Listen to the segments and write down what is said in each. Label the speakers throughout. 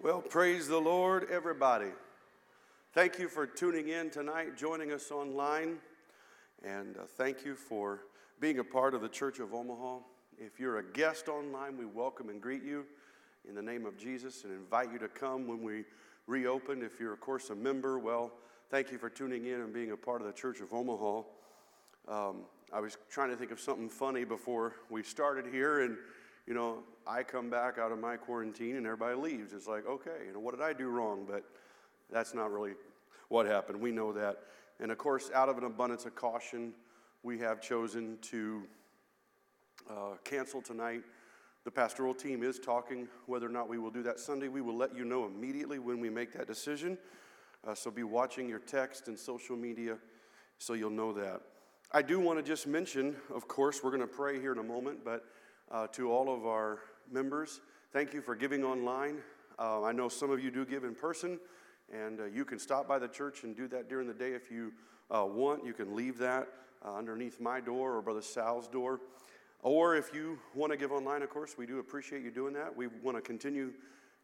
Speaker 1: Well, praise the Lord, everybody. Thank you for tuning in tonight, joining us online, and uh, thank you for being a part of the Church of Omaha. If you're a guest online, we welcome and greet you in the name of Jesus and invite you to come when we reopen. If you're, of course, a member, well, thank you for tuning in and being a part of the Church of Omaha. Um, I was trying to think of something funny before we started here, and you know, I come back out of my quarantine and everybody leaves. It's like, okay, you know, what did I do wrong? But that's not really what happened. We know that. And of course, out of an abundance of caution, we have chosen to uh, cancel tonight. The pastoral team is talking whether or not we will do that Sunday. We will let you know immediately when we make that decision. Uh, so be watching your text and social media so you'll know that. I do want to just mention, of course, we're going to pray here in a moment, but uh, to all of our members. Thank you for giving online. Uh, I know some of you do give in person, and uh, you can stop by the church and do that during the day if you uh, want. You can leave that uh, underneath my door or Brother Sal's door. Or if you want to give online, of course, we do appreciate you doing that. We want to continue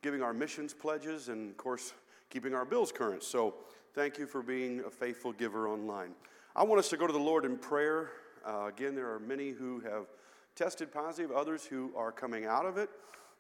Speaker 1: giving our missions pledges and, of course, keeping our bills current. So thank you for being a faithful giver online. I want us to go to the Lord in prayer. Uh, again, there are many who have tested positive, others who are coming out of it,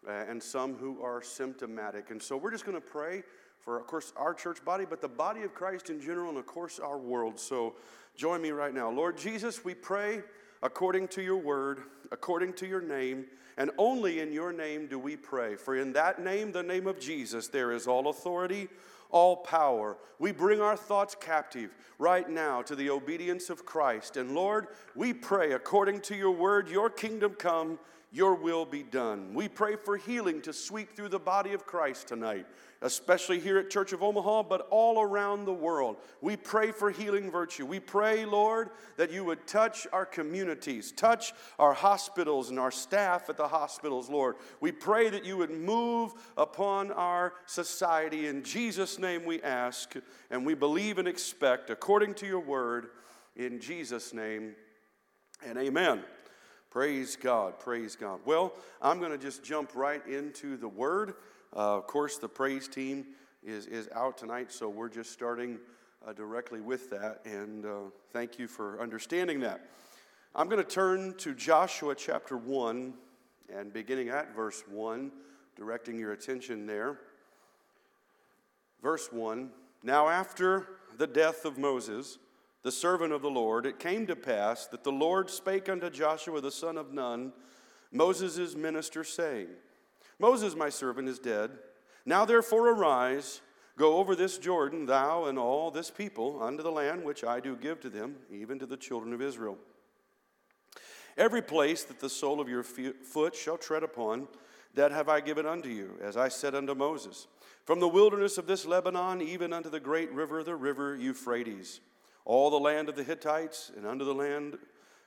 Speaker 1: uh, and some who are symptomatic. And so we're just going to pray for, of course, our church body, but the body of Christ in general, and of course, our world. So join me right now. Lord Jesus, we pray according to your word, according to your name, and only in your name do we pray. For in that name, the name of Jesus, there is all authority all power. We bring our thoughts captive right now to the obedience of Christ. And Lord, we pray according to your word, your kingdom come, your will be done. We pray for healing to sweep through the body of Christ tonight especially here at Church of Omaha, but all around the world. We pray for healing virtue. We pray, Lord, that you would touch our communities, touch our hospitals and our staff at the hospitals, Lord. We pray that you would move upon our society. In Jesus' name we ask, and we believe and expect, according to your word, in Jesus' name, and amen. Praise God, praise God. Well, I'm going to just jump right into the word. Uh, of course, the praise team is, is out tonight, so we're just starting uh, directly with that, and uh, thank you for understanding that. I'm going to turn to Joshua chapter 1 and beginning at verse 1, directing your attention there. Verse 1 Now, after the death of Moses, the servant of the Lord, it came to pass that the Lord spake unto Joshua the son of Nun, Moses' minister, saying, Moses, my servant, is dead. Now therefore arise, go over this Jordan, thou and all this people, unto the land which I do give to them, even to the children of Israel. Every place that the sole of your foot shall tread upon, that have I given unto you, as I said unto Moses. From the wilderness of this Lebanon, even unto the great river, the river Euphrates, all the land of the Hittites, and under the land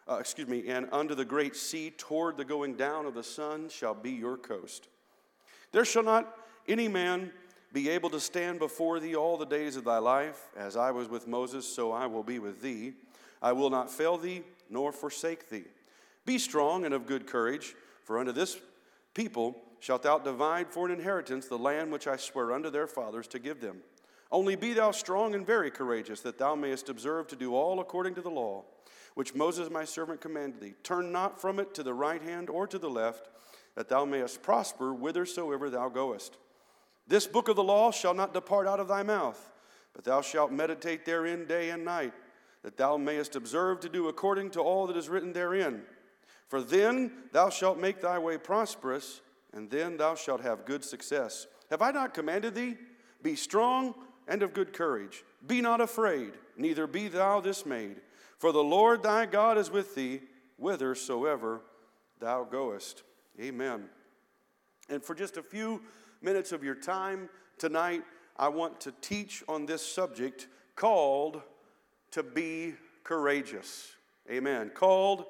Speaker 1: uh, excuse me, and under the great sea toward the going down of the sun shall be your coast. There shall not any man be able to stand before thee all the days of thy life. As I was with Moses, so I will be with thee. I will not fail thee, nor forsake thee. Be strong and of good courage, for unto this people shalt thou divide for an inheritance the land which I swear unto their fathers to give them. Only be thou strong and very courageous, that thou mayest observe to do all according to the law, which Moses my servant commanded thee. Turn not from it to the right hand or to the left that thou mayest prosper whithersoever thou goest. This book of the law shall not depart out of thy mouth, but thou shalt meditate therein day and night, that thou mayest observe to do according to all that is written therein. For then thou shalt make thy way prosperous, and then thou shalt have good success. Have I not commanded thee? Be strong and of good courage. Be not afraid, neither be thou dismayed. For the Lord thy God is with thee whithersoever thou goest. Amen. And for just a few minutes of your time tonight, I want to teach on this subject called to be courageous. Amen. Called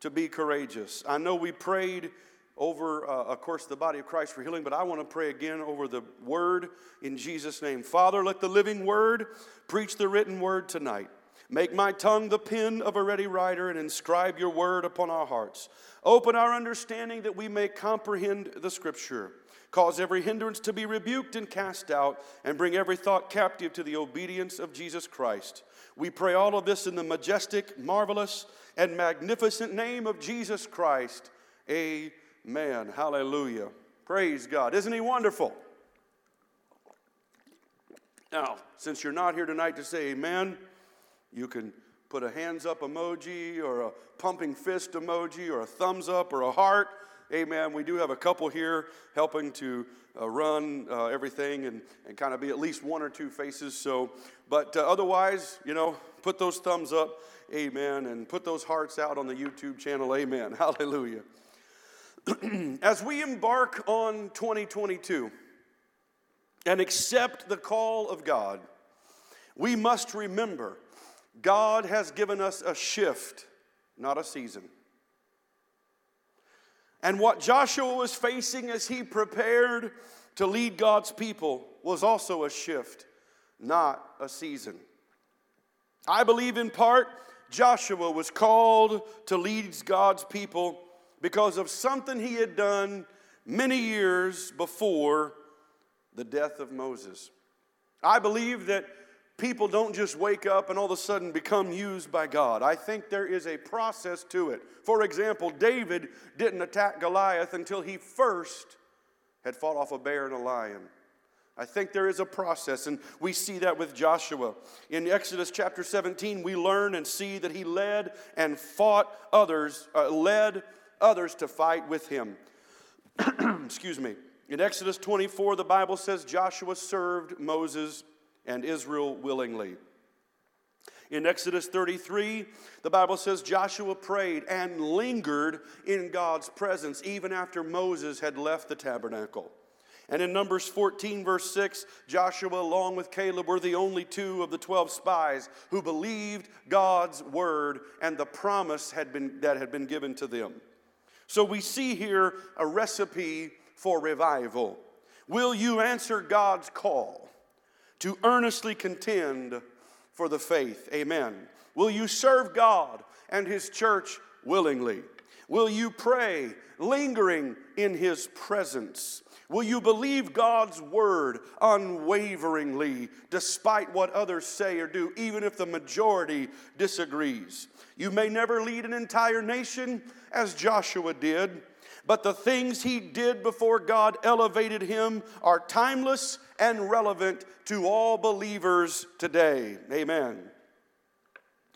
Speaker 1: to be courageous. I know we prayed over, uh, of course, the body of Christ for healing, but I want to pray again over the word in Jesus' name. Father, let the living word preach the written word tonight. Make my tongue the pen of a ready writer and inscribe your word upon our hearts. Open our understanding that we may comprehend the scripture. Cause every hindrance to be rebuked and cast out, and bring every thought captive to the obedience of Jesus Christ. We pray all of this in the majestic, marvelous, and magnificent name of Jesus Christ. Amen. Man, hallelujah. Praise God. Isn't He wonderful? Now, since you're not here tonight to say amen, you can put a hands up emoji or a pumping fist emoji or a thumbs up or a heart. Amen. We do have a couple here helping to uh, run uh, everything and, and kind of be at least one or two faces. So, but uh, otherwise, you know, put those thumbs up. Amen. And put those hearts out on the YouTube channel. Amen. Hallelujah. As we embark on 2022 and accept the call of God, we must remember God has given us a shift, not a season. And what Joshua was facing as he prepared to lead God's people was also a shift, not a season. I believe in part Joshua was called to lead God's people because of something he had done many years before the death of Moses. I believe that people don't just wake up and all of a sudden become used by God. I think there is a process to it. For example, David didn't attack Goliath until he first had fought off a bear and a lion. I think there is a process, and we see that with Joshua. In Exodus chapter 17, we learn and see that he led and fought others, uh, led others to fight with him. Excuse me. In Exodus 24, the Bible says Joshua served Moses and Israel willingly. In Exodus 33, the Bible says Joshua prayed and lingered in God's presence even after Moses had left the tabernacle. And in Numbers 14, verse 6, Joshua, along with Caleb, were the only two of the 12 spies who believed God's word and the promise had been, that had been given to them. So we see here a recipe for revival. Will you answer God's call? to earnestly contend for the faith. Amen. Will you serve God and His church willingly? Will you pray, lingering in His presence? Will you believe God's word unwaveringly, despite what others say or do, even if the majority disagrees? You may never lead an entire nation as Joshua did but the things he did before God elevated him are timeless and relevant to all believers today. Amen.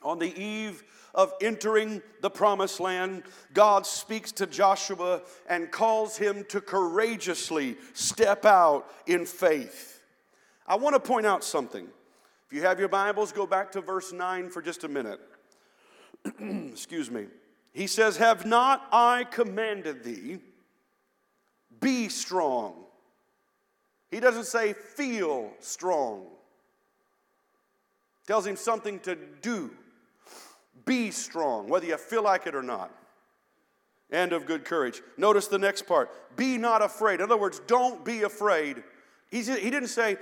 Speaker 1: On the eve of entering the promised land, God speaks to Joshua and calls him to courageously step out in faith. I want to point out something. If you have your Bibles, go back to verse 9 for just a minute. Excuse me. He says, Have not I commanded thee? Be strong. He doesn't say feel strong. Tells him something to do. Be strong, whether you feel like it or not. And of good courage. Notice the next part. Be not afraid. In other words, don't be afraid. He didn't say,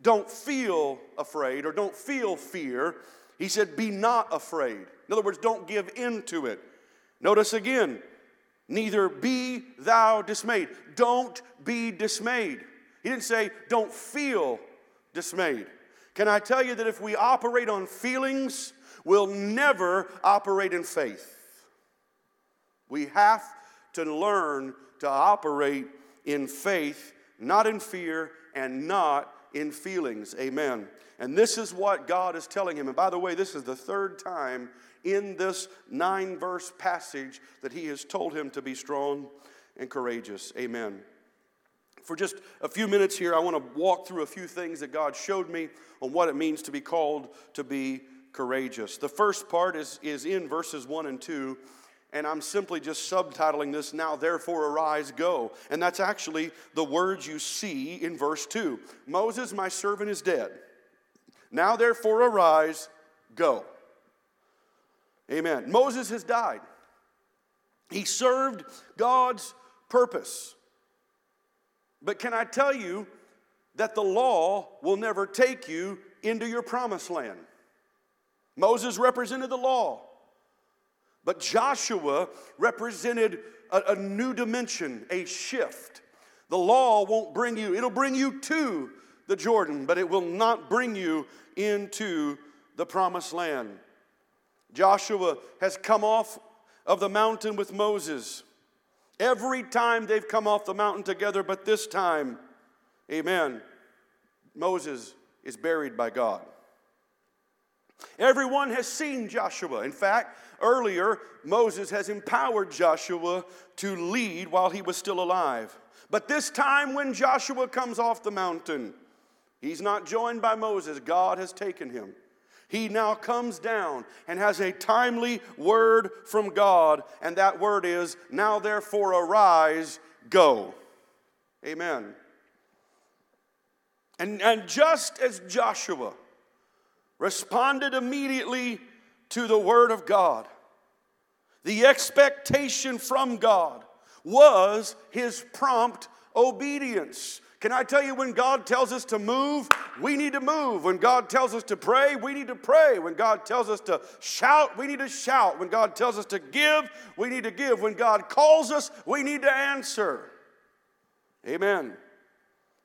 Speaker 1: don't feel afraid or don't feel fear. He said, be not afraid. In other words, don't give in to it. Notice again, neither be thou dismayed. Don't be dismayed. He didn't say, don't feel dismayed. Can I tell you that if we operate on feelings, we'll never operate in faith? We have to learn to operate in faith, not in fear and not in feelings. Amen. And this is what God is telling him. And by the way, this is the third time in this nine verse passage that he has told him to be strong and courageous. Amen. For just a few minutes here, I want to walk through a few things that God showed me on what it means to be called to be courageous. The first part is, is in verses 1 and 2, and I'm simply just subtitling this now, therefore arise, go. And that's actually the words you see in verse 2. Moses, my servant, is dead. Now therefore arise, go. Amen. Moses has died. He served God's purpose. But can I tell you that the law will never take you into your promised land? Moses represented the law, but Joshua represented a, a new dimension, a shift. The law won't bring you, it'll bring you to the Jordan, but it will not bring you into the promised land. Joshua has come off of the mountain with Moses. Every time they've come off the mountain together, but this time, amen, Moses is buried by God. Everyone has seen Joshua. In fact, earlier, Moses has empowered Joshua to lead while he was still alive. But this time, when Joshua comes off the mountain, he's not joined by Moses. God has taken him. He now comes down and has a timely word from God, and that word is, Now therefore arise, go. Amen. And, and just as Joshua responded immediately to the word of God, the expectation from God was his prompt obedience. Can I tell you, when God tells us to move, we need to move. When God tells us to pray, we need to pray. When God tells us to shout, we need to shout. When God tells us to give, we need to give. When God calls us, we need to answer. Amen.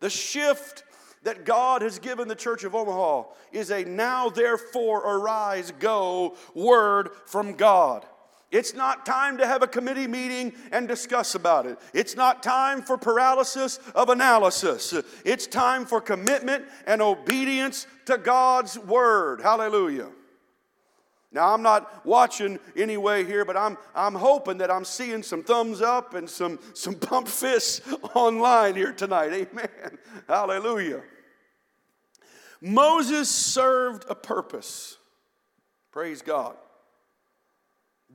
Speaker 1: The shift that God has given the church of Omaha is a now, therefore, arise, go word from God. It's not time to have a committee meeting and discuss about it. It's not time for paralysis of analysis. It's time for commitment and obedience to God's word. Hallelujah. Now, I'm not watching anyway here, but I'm, I'm hoping that I'm seeing some thumbs up and some, some pump fists online here tonight. Amen. Hallelujah. Moses served a purpose. Praise God.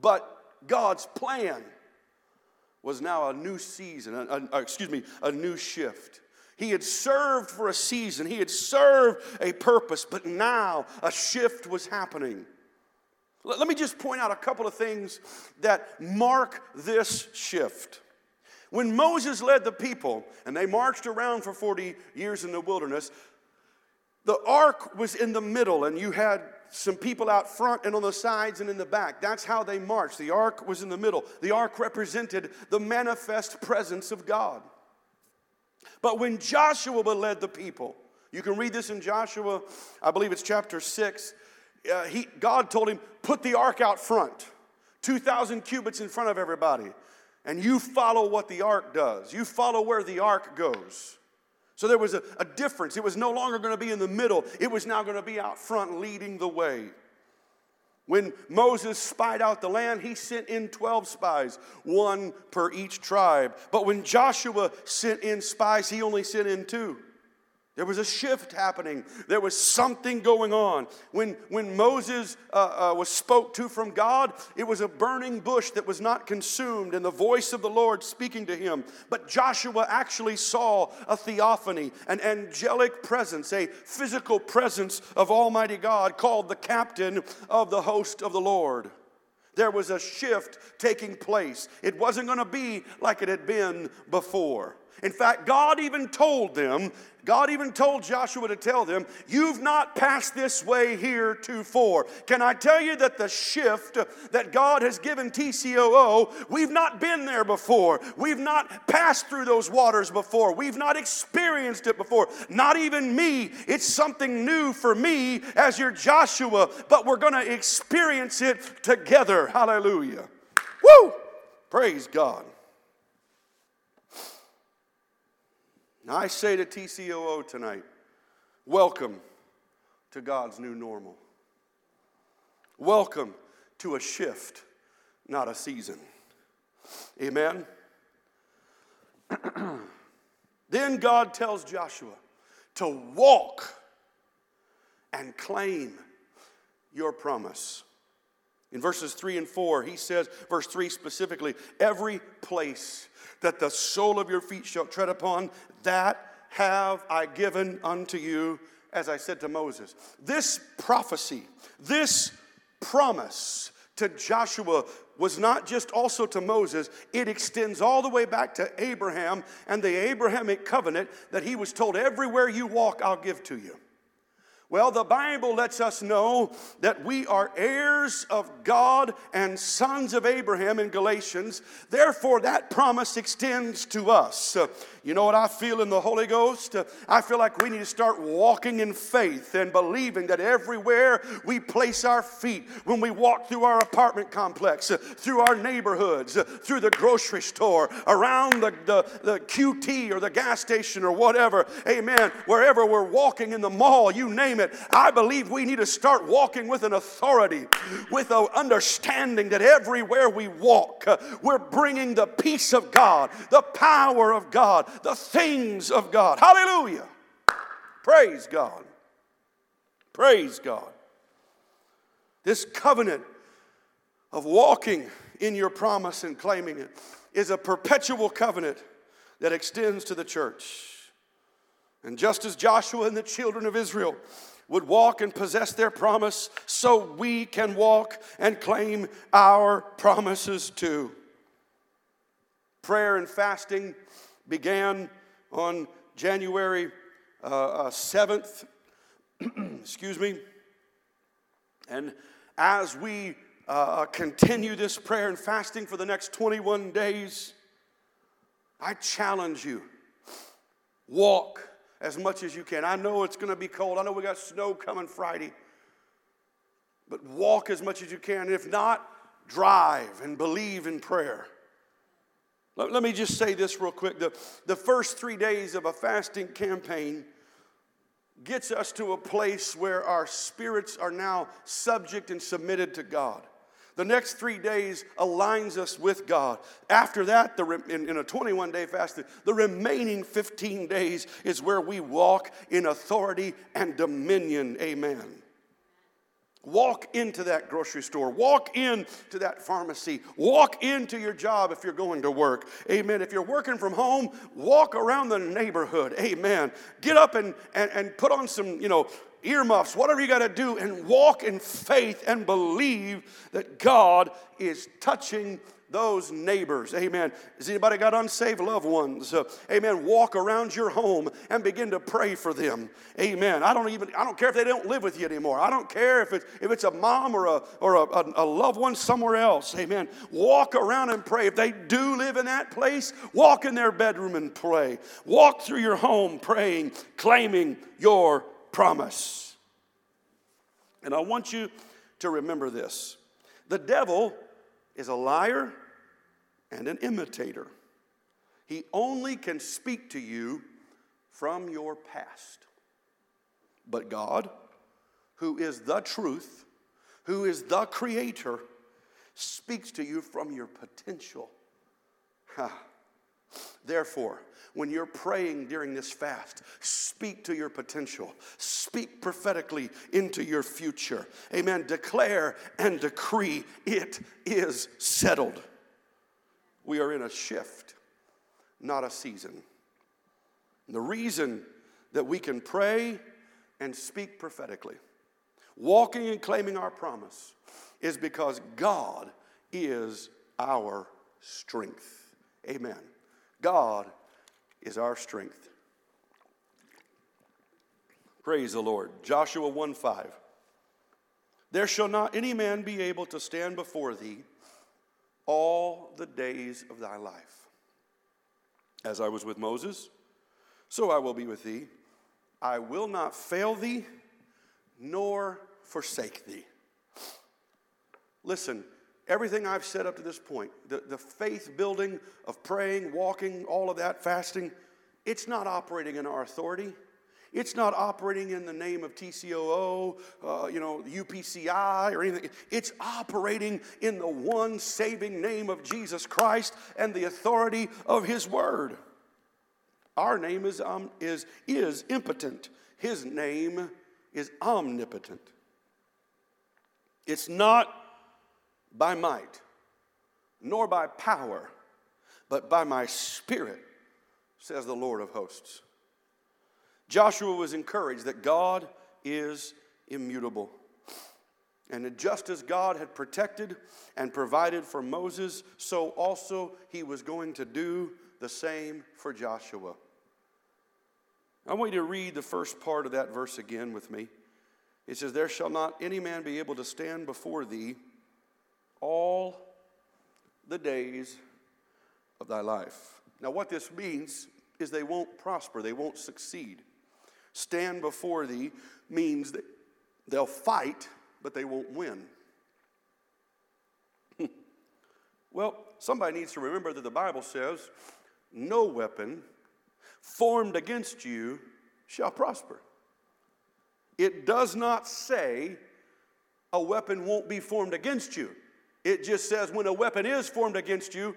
Speaker 1: But God's plan was now a new season, a, a, excuse me, a new shift. He had served for a season, he had served a purpose, but now a shift was happening. Let, let me just point out a couple of things that mark this shift. When Moses led the people and they marched around for 40 years in the wilderness, the ark was in the middle, and you had some people out front and on the sides and in the back. That's how they marched. The ark was in the middle. The ark represented the manifest presence of God. But when Joshua led the people, you can read this in Joshua, I believe it's chapter 6. Uh, he, God told him, Put the ark out front, 2,000 cubits in front of everybody, and you follow what the ark does. You follow where the ark goes. So there was a, a difference. It was no longer going to be in the middle, it was now going to be out front leading the way. When Moses spied out the land, he sent in 12 spies, one per each tribe. But when Joshua sent in spies, he only sent in two. There was a shift happening. There was something going on. When, when Moses uh, uh, was spoke to from God, it was a burning bush that was not consumed and the voice of the Lord speaking to him. But Joshua actually saw a theophany, an angelic presence, a physical presence of Almighty God called the captain of the host of the Lord. There was a shift taking place. It wasn't going to be like it had been before. In fact, God even told them, God even told Joshua to tell them, You've not passed this way heretofore. Can I tell you that the shift that God has given TCOO, we've not been there before. We've not passed through those waters before. We've not experienced it before. Not even me. It's something new for me as your Joshua, but we're going to experience it together. Hallelujah. Woo! Praise God. I say to TCOO tonight, welcome to God's new normal. Welcome to a shift, not a season. Amen. then God tells Joshua to walk and claim your promise. In verses 3 and 4, he says, verse 3 specifically, every place that the sole of your feet shall tread upon, that have I given unto you, as I said to Moses. This prophecy, this promise to Joshua was not just also to Moses, it extends all the way back to Abraham and the Abrahamic covenant that he was told, Everywhere you walk, I'll give to you. Well, the Bible lets us know that we are heirs of God and sons of Abraham in Galatians. Therefore, that promise extends to us. You know what I feel in the Holy Ghost? I feel like we need to start walking in faith and believing that everywhere we place our feet, when we walk through our apartment complex, through our neighborhoods, through the grocery store, around the, the, the QT or the gas station or whatever, amen, wherever we're walking in the mall, you name it, I believe we need to start walking with an authority, with an understanding that everywhere we walk, we're bringing the peace of God, the power of God, the things of God. Hallelujah. Praise God. Praise God. This covenant of walking in your promise and claiming it is a perpetual covenant that extends to the church. And just as Joshua and the children of Israel would walk and possess their promise, so we can walk and claim our promises too. Prayer and fasting began on January uh, uh, 7th, excuse me. And as we uh, uh, continue this prayer and fasting for the next 21 days, I challenge you walk as much as you can. I know it's going to be cold. I know we got snow coming Friday. But walk as much as you can. If not, drive and believe in prayer. Let, let me just say this real quick. The, the first three days of a fasting campaign gets us to a place where our spirits are now subject and submitted to God. The next three days aligns us with God. After that, the, in, in a 21 day fast, the remaining 15 days is where we walk in authority and dominion. Amen. Walk into that grocery store. Walk into that pharmacy. Walk into your job if you're going to work. Amen. If you're working from home, walk around the neighborhood. Amen. Get up and, and, and put on some, you know, earmuffs, whatever you got to do, and walk in faith and believe that God is touching those neighbors. Amen. Has anybody got unsaved loved ones? Uh, amen. Walk around your home and begin to pray for them. Amen. I don't even I don't care if they don't live with you anymore. I don't care if it's if it's a mom or a or a, a, a loved one somewhere else. Amen. Walk around and pray. If they do live in that place, walk in their bedroom and pray. Walk through your home praying, claiming your promise. And I want you to remember this the devil is a liar and an imitator. He only can speak to you from your past. But God, who is the truth, who is the creator, speaks to you from your potential. Ha. Therefore, when you're praying during this fast, speak to your potential. Speak prophetically into your future. Amen. Declare and decree it is settled. We are in a shift, not a season. The reason that we can pray and speak prophetically, walking and claiming our promise, is because God is our strength. Amen. God is our strength. Praise the Lord. Joshua 1 5. There shall not any man be able to stand before thee all the days of thy life. As I was with Moses, so I will be with thee. I will not fail thee nor forsake thee. Listen, everything I've said up to this point, the, the faith building of praying, walking, all of that, fasting, it's not operating in our authority. It's not operating in the name of TCOO, uh, you know, UPCI or anything. It's operating in the one saving name of Jesus Christ and the authority of His Word. Our name is, um, is, is impotent, His name is omnipotent. It's not by might, nor by power, but by my spirit, says the Lord of hosts. Joshua was encouraged that God is immutable. And just as God had protected and provided for Moses, so also he was going to do the same for Joshua. I want you to read the first part of that verse again with me. It says, There shall not any man be able to stand before thee all the days of thy life. Now, what this means is they won't prosper, they won't succeed. Stand before thee means that they'll fight, but they won't win. well, somebody needs to remember that the Bible says, No weapon formed against you shall prosper. It does not say a weapon won't be formed against you. It just says when a weapon is formed against you,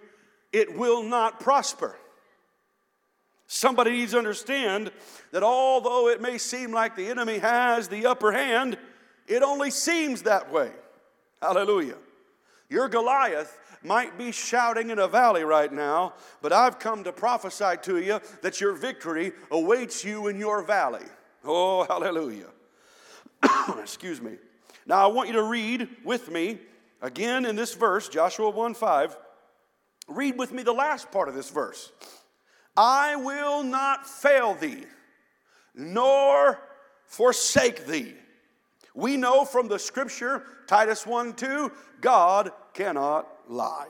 Speaker 1: it will not prosper. Somebody needs to understand that although it may seem like the enemy has the upper hand, it only seems that way. Hallelujah. Your Goliath might be shouting in a valley right now, but I've come to prophesy to you that your victory awaits you in your valley. Oh, hallelujah. Excuse me. Now I want you to read with me again in this verse, Joshua 1 5. Read with me the last part of this verse. I will not fail thee, nor forsake thee. We know from the scripture, Titus 1 2, God cannot lie.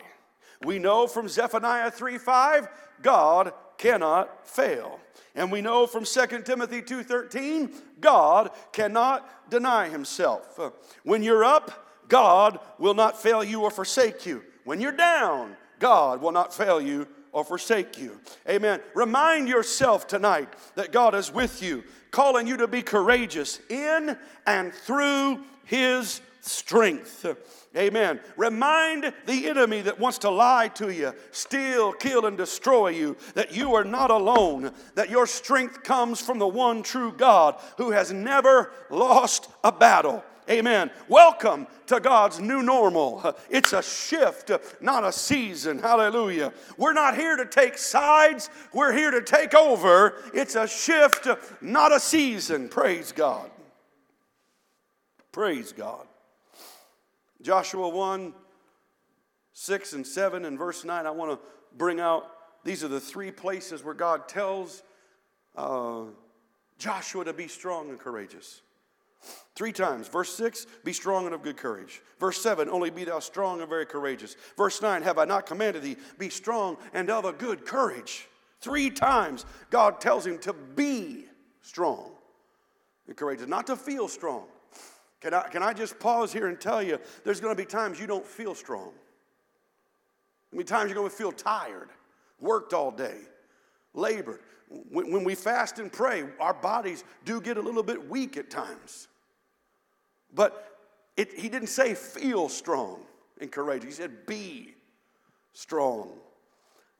Speaker 1: We know from Zephaniah 3 5, God cannot fail. And we know from 2 Timothy 2:13, God cannot deny himself. When you're up, God will not fail you or forsake you. When you're down, God will not fail you or forsake you. Amen. Remind yourself tonight that God is with you, calling you to be courageous in and through His strength. Amen. Remind the enemy that wants to lie to you, steal, kill, and destroy you that you are not alone, that your strength comes from the one true God who has never lost a battle. Amen. Welcome to God's new normal. It's a shift, not a season. Hallelujah. We're not here to take sides, we're here to take over. It's a shift, not a season. Praise God. Praise God. Joshua 1 6 and 7 and verse 9, I want to bring out these are the three places where God tells uh, Joshua to be strong and courageous. Three times. Verse 6, be strong and of good courage. Verse 7, only be thou strong and very courageous. Verse 9, have I not commanded thee, be strong and of a good courage. Three times God tells him to be strong and courageous, not to feel strong. Can I, can I just pause here and tell you there's going to be times you don't feel strong. There'll be times you're going to feel tired, worked all day, labored. When, when we fast and pray, our bodies do get a little bit weak at times. But it, he didn't say feel strong and courageous. He said be strong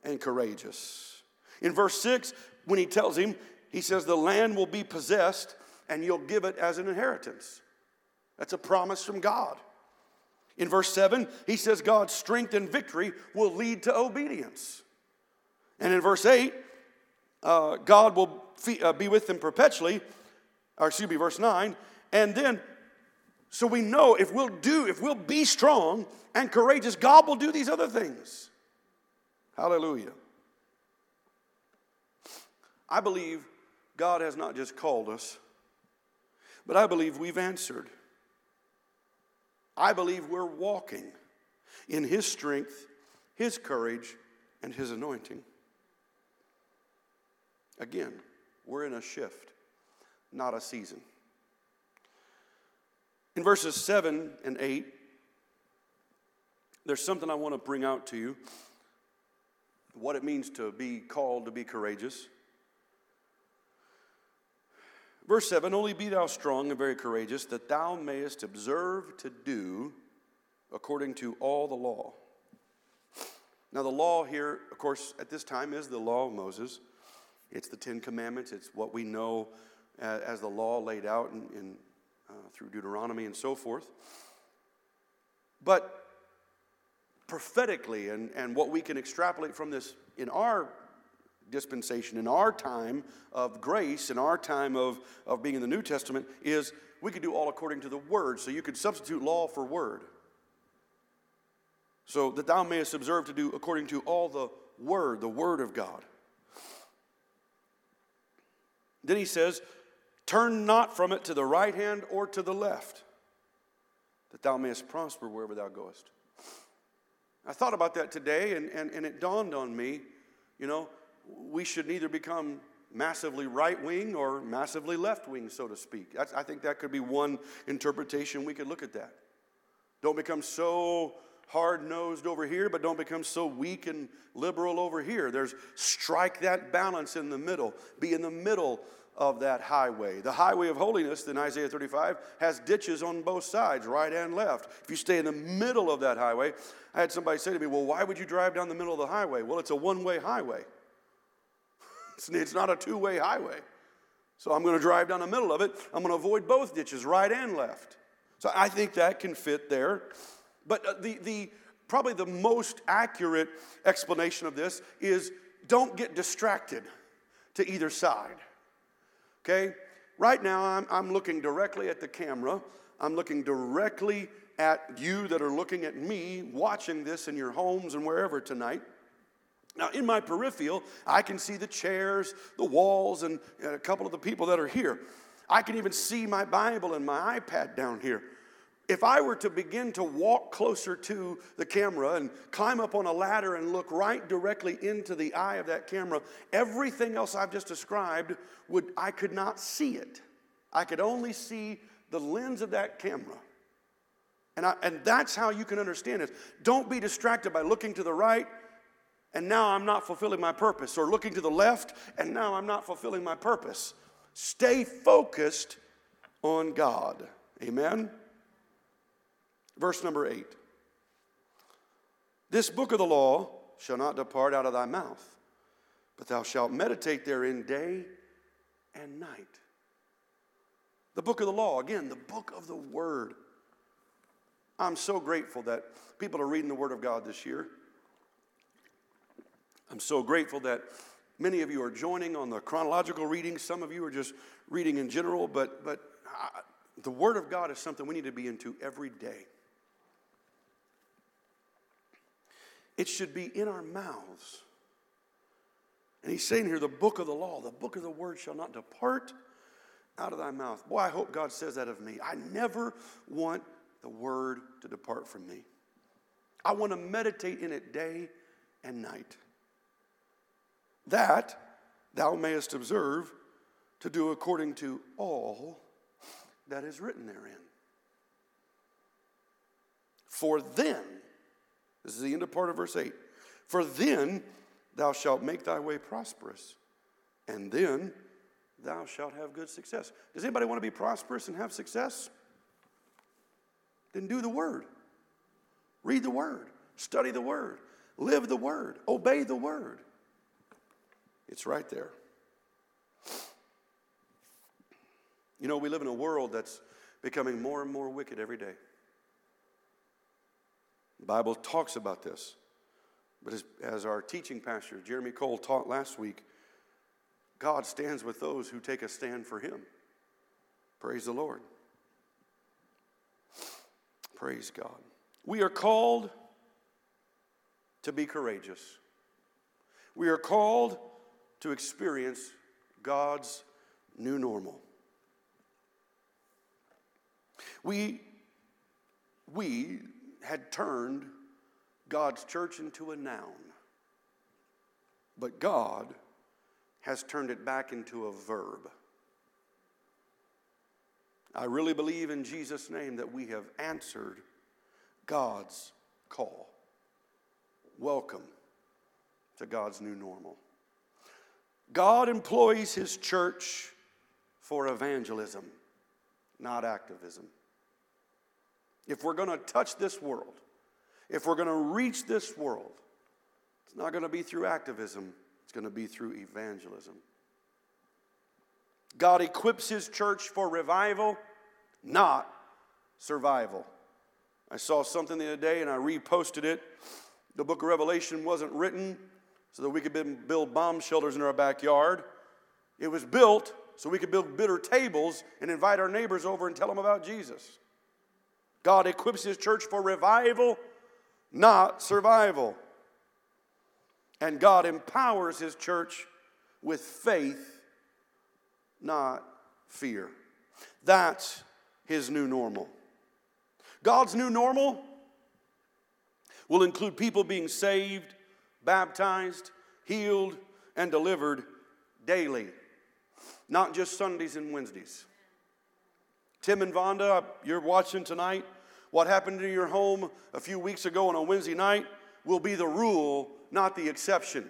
Speaker 1: and courageous. In verse 6, when he tells him, he says, The land will be possessed and you'll give it as an inheritance. That's a promise from God. In verse 7, he says God's strength and victory will lead to obedience. And in verse 8, uh, God will uh, be with them perpetually, or excuse me, verse 9. And then so we know if we'll do, if we'll be strong and courageous, God will do these other things. Hallelujah. I believe God has not just called us, but I believe we've answered. I believe we're walking in His strength, His courage, and His anointing. Again, we're in a shift, not a season. In verses 7 and 8, there's something I want to bring out to you what it means to be called to be courageous. Verse 7 Only be thou strong and very courageous, that thou mayest observe to do according to all the law. Now, the law here, of course, at this time is the law of Moses. It's the Ten Commandments. It's what we know uh, as the law laid out in, in uh, through Deuteronomy and so forth. But prophetically, and, and what we can extrapolate from this in our dispensation, in our time of grace, in our time of, of being in the New Testament, is we could do all according to the word. So you could substitute law for word. So that thou mayest observe to do according to all the word, the word of God. Then he says, Turn not from it to the right hand or to the left, that thou mayest prosper wherever thou goest. I thought about that today, and, and, and it dawned on me you know, we should neither become massively right wing or massively left wing, so to speak. That's, I think that could be one interpretation we could look at that. Don't become so hard nosed over here, but don't become so weak and liberal over here. There's strike that balance in the middle, be in the middle of that highway. The highway of holiness in Isaiah 35 has ditches on both sides, right and left. If you stay in the middle of that highway, I had somebody say to me, Well, why would you drive down the middle of the highway? Well, it's a one way highway, it's not a two way highway. So I'm going to drive down the middle of it. I'm going to avoid both ditches, right and left. So I think that can fit there. But uh, the, the, probably the most accurate explanation of this is don't get distracted to either side. Okay? Right now, I'm, I'm looking directly at the camera. I'm looking directly at you that are looking at me, watching this in your homes and wherever tonight. Now, in my peripheral, I can see the chairs, the walls, and a couple of the people that are here. I can even see my Bible and my iPad down here. If I were to begin to walk closer to the camera and climb up on a ladder and look right directly into the eye of that camera, everything else I've just described would I could not see it. I could only see the lens of that camera. And, I, and that's how you can understand it. Don't be distracted by looking to the right and now I'm not fulfilling my purpose, or looking to the left and now I'm not fulfilling my purpose. Stay focused on God. Amen? Verse number eight This book of the law shall not depart out of thy mouth, but thou shalt meditate therein day and night. The book of the law, again, the book of the word. I'm so grateful that people are reading the word of God this year. I'm so grateful that many of you are joining on the chronological reading. Some of you are just reading in general, but, but I, the Word of God is something we need to be into every day. It should be in our mouths. And he's saying here, the book of the law, the book of the word shall not depart out of thy mouth. Boy, I hope God says that of me. I never want the word to depart from me. I want to meditate in it day and night. That thou mayest observe to do according to all that is written therein. For then, this is the end of part of verse 8. For then thou shalt make thy way prosperous, and then thou shalt have good success. Does anybody want to be prosperous and have success? Then do the word. Read the word. Study the word. Live the word. Obey the word. It's right there. You know, we live in a world that's becoming more and more wicked every day. The Bible talks about this. But as, as our teaching pastor, Jeremy Cole, taught last week, God stands with those who take a stand for Him. Praise the Lord. Praise God. We are called to be courageous. We are called to experience God's new normal. We, we had turned God's church into a noun, but God has turned it back into a verb. I really believe in Jesus' name that we have answered God's call. Welcome to God's new normal. God employs his church for evangelism, not activism. If we're going to touch this world, if we're going to reach this world, it's not going to be through activism, it's going to be through evangelism. God equips his church for revival, not survival. I saw something the other day and I reposted it. The book of Revelation wasn't written so that we could build bomb shelters in our backyard. It was built so we could build bitter tables and invite our neighbors over and tell them about Jesus. God equips his church for revival, not survival. And God empowers his church with faith, not fear. That's his new normal. God's new normal will include people being saved, baptized, healed, and delivered daily, not just Sundays and Wednesdays. Tim and Vonda, you're watching tonight. What happened in your home a few weeks ago on a Wednesday night will be the rule, not the exception.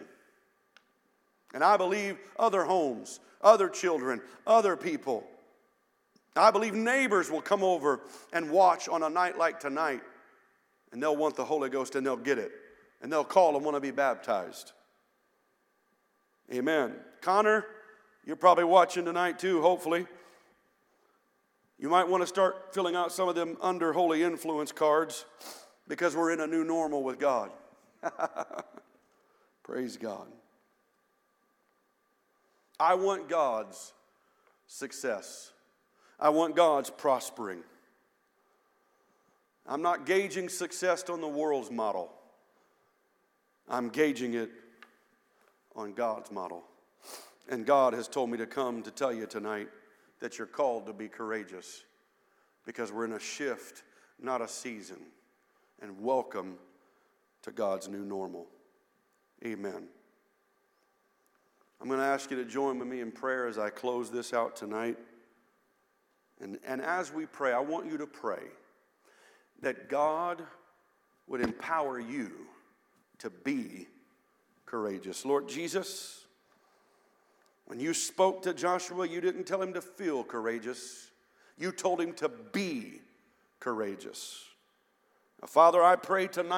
Speaker 1: And I believe other homes, other children, other people, I believe neighbors will come over and watch on a night like tonight, and they'll want the Holy Ghost and they'll get it, and they'll call and want to be baptized. Amen. Connor, you're probably watching tonight too, hopefully. You might want to start filling out some of them under holy influence cards because we're in a new normal with God. Praise God. I want God's success. I want God's prospering. I'm not gauging success on the world's model. I'm gauging it on God's model. And God has told me to come to tell you tonight that you're called to be courageous because we're in a shift, not a season. And welcome to God's new normal. Amen. I'm going to ask you to join with me in prayer as I close this out tonight. And, and as we pray, I want you to pray that God would empower you to be courageous. Lord Jesus, when you spoke to Joshua, you didn't tell him to feel courageous, you told him to be courageous. Now, Father, I pray tonight.